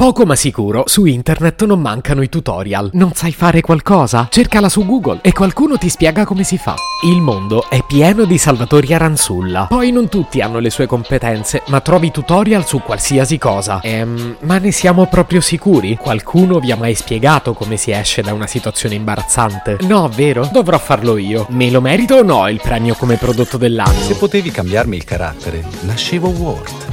Poco ma sicuro, su internet non mancano i tutorial. Non sai fare qualcosa? Cercala su Google e qualcuno ti spiega come si fa. Il mondo è pieno di Salvatori Aranzulla. Poi non tutti hanno le sue competenze, ma trovi tutorial su qualsiasi cosa. Ehm, ma ne siamo proprio sicuri? Qualcuno vi ha mai spiegato come si esce da una situazione imbarazzante? No, vero? Dovrò farlo io. Me lo merito o no il premio come prodotto dell'anno? Se potevi cambiarmi il carattere, nascevo Ward.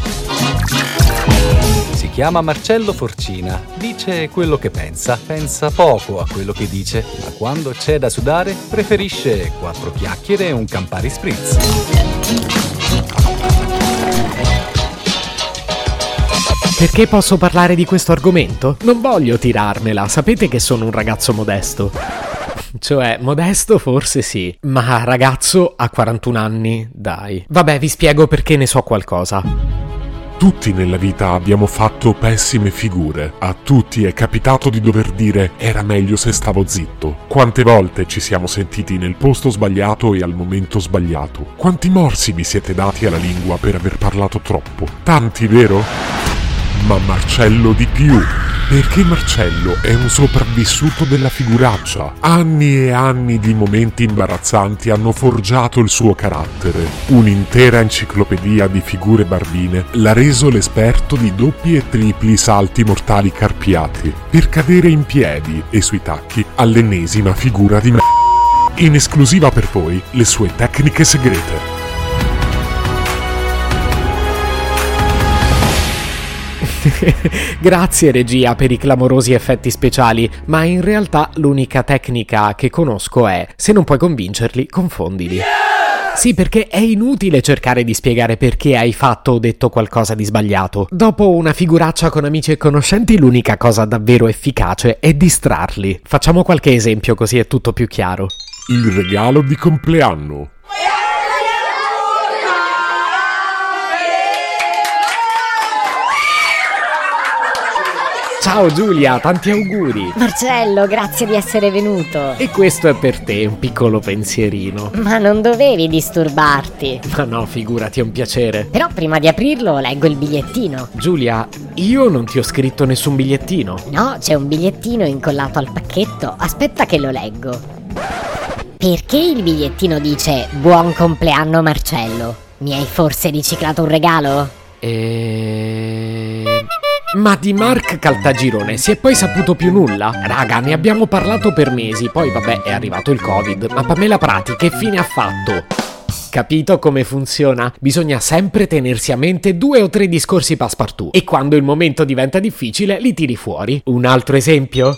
Si chiama Marcello Forcina, dice quello che pensa, pensa poco a quello che dice, ma quando c'è da sudare preferisce quattro chiacchiere e un Campari Spritz. Perché posso parlare di questo argomento? Non voglio tirarmela, sapete che sono un ragazzo modesto. Cioè, modesto forse sì, ma ragazzo a 41 anni, dai. Vabbè, vi spiego perché ne so qualcosa. Tutti nella vita abbiamo fatto pessime figure. A tutti è capitato di dover dire era meglio se stavo zitto. Quante volte ci siamo sentiti nel posto sbagliato e al momento sbagliato. Quanti morsi vi siete dati alla lingua per aver parlato troppo? Tanti, vero? Ma Marcello di più. Perché Marcello è un sopravvissuto della figuraccia. Anni e anni di momenti imbarazzanti hanno forgiato il suo carattere. Un'intera enciclopedia di figure barbine l'ha reso l'esperto di doppi e tripli salti mortali carpiati, per cadere in piedi e sui tacchi all'ennesima figura di me. In esclusiva per voi le sue tecniche segrete. Grazie regia per i clamorosi effetti speciali, ma in realtà l'unica tecnica che conosco è se non puoi convincerli, confondili. Sì, perché è inutile cercare di spiegare perché hai fatto o detto qualcosa di sbagliato. Dopo una figuraccia con amici e conoscenti, l'unica cosa davvero efficace è distrarli. Facciamo qualche esempio così è tutto più chiaro. Il regalo di compleanno. Ciao Giulia, tanti auguri! Marcello, grazie di essere venuto. E questo è per te, un piccolo pensierino. Ma non dovevi disturbarti. Ma no, figurati, è un piacere. Però prima di aprirlo leggo il bigliettino. Giulia, io non ti ho scritto nessun bigliettino. No, c'è un bigliettino incollato al pacchetto. Aspetta che lo leggo. Perché il bigliettino dice Buon compleanno Marcello? Mi hai forse riciclato un regalo? E... Ma di Mark Caltagirone si è poi saputo più nulla? Raga, ne abbiamo parlato per mesi, poi vabbè è arrivato il Covid, ma Pamela Prati che fine ha fatto? Capito come funziona? Bisogna sempre tenersi a mente due o tre discorsi passepartout e quando il momento diventa difficile li tiri fuori. Un altro esempio?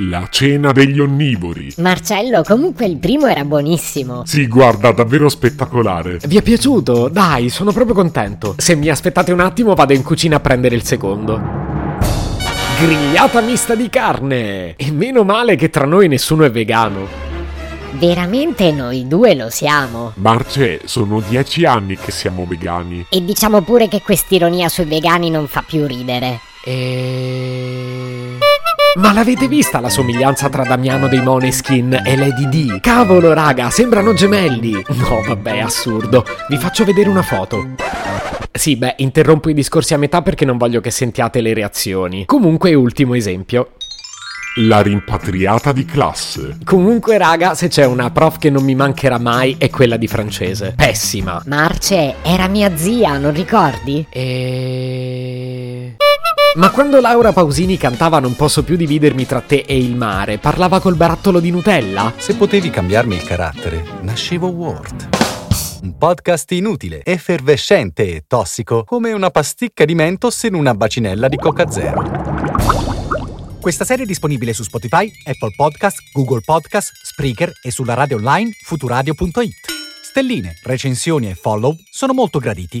La cena degli onnivori. Marcello, comunque il primo era buonissimo. Sì, guarda, davvero spettacolare. Vi è piaciuto? Dai, sono proprio contento. Se mi aspettate un attimo vado in cucina a prendere il secondo. Grigliata mista di carne! E meno male che tra noi nessuno è vegano. Veramente noi due lo siamo. Marce, sono dieci anni che siamo vegani. E diciamo pure che quest'ironia sui vegani non fa più ridere. E... Ma l'avete vista la somiglianza tra Damiano dei Moneskin e Lady D? Cavolo, raga, sembrano gemelli! No, vabbè, assurdo. Vi faccio vedere una foto. Sì, beh, interrompo i discorsi a metà perché non voglio che sentiate le reazioni. Comunque, ultimo esempio. La rimpatriata di classe. Comunque, raga, se c'è una prof che non mi mancherà mai è quella di francese. Pessima. Marce, era mia zia, non ricordi? E... Ma quando Laura Pausini cantava Non posso più dividermi tra te e il mare, parlava col barattolo di Nutella? Se potevi cambiarmi il carattere, nascevo Ward. Un podcast inutile, effervescente e tossico, come una pasticca di mentos in una bacinella di Coca Zero. Questa serie è disponibile su Spotify, Apple Podcast, Google Podcast, Spreaker e sulla radio online futuradio.it. Stelline, recensioni e follow sono molto graditi.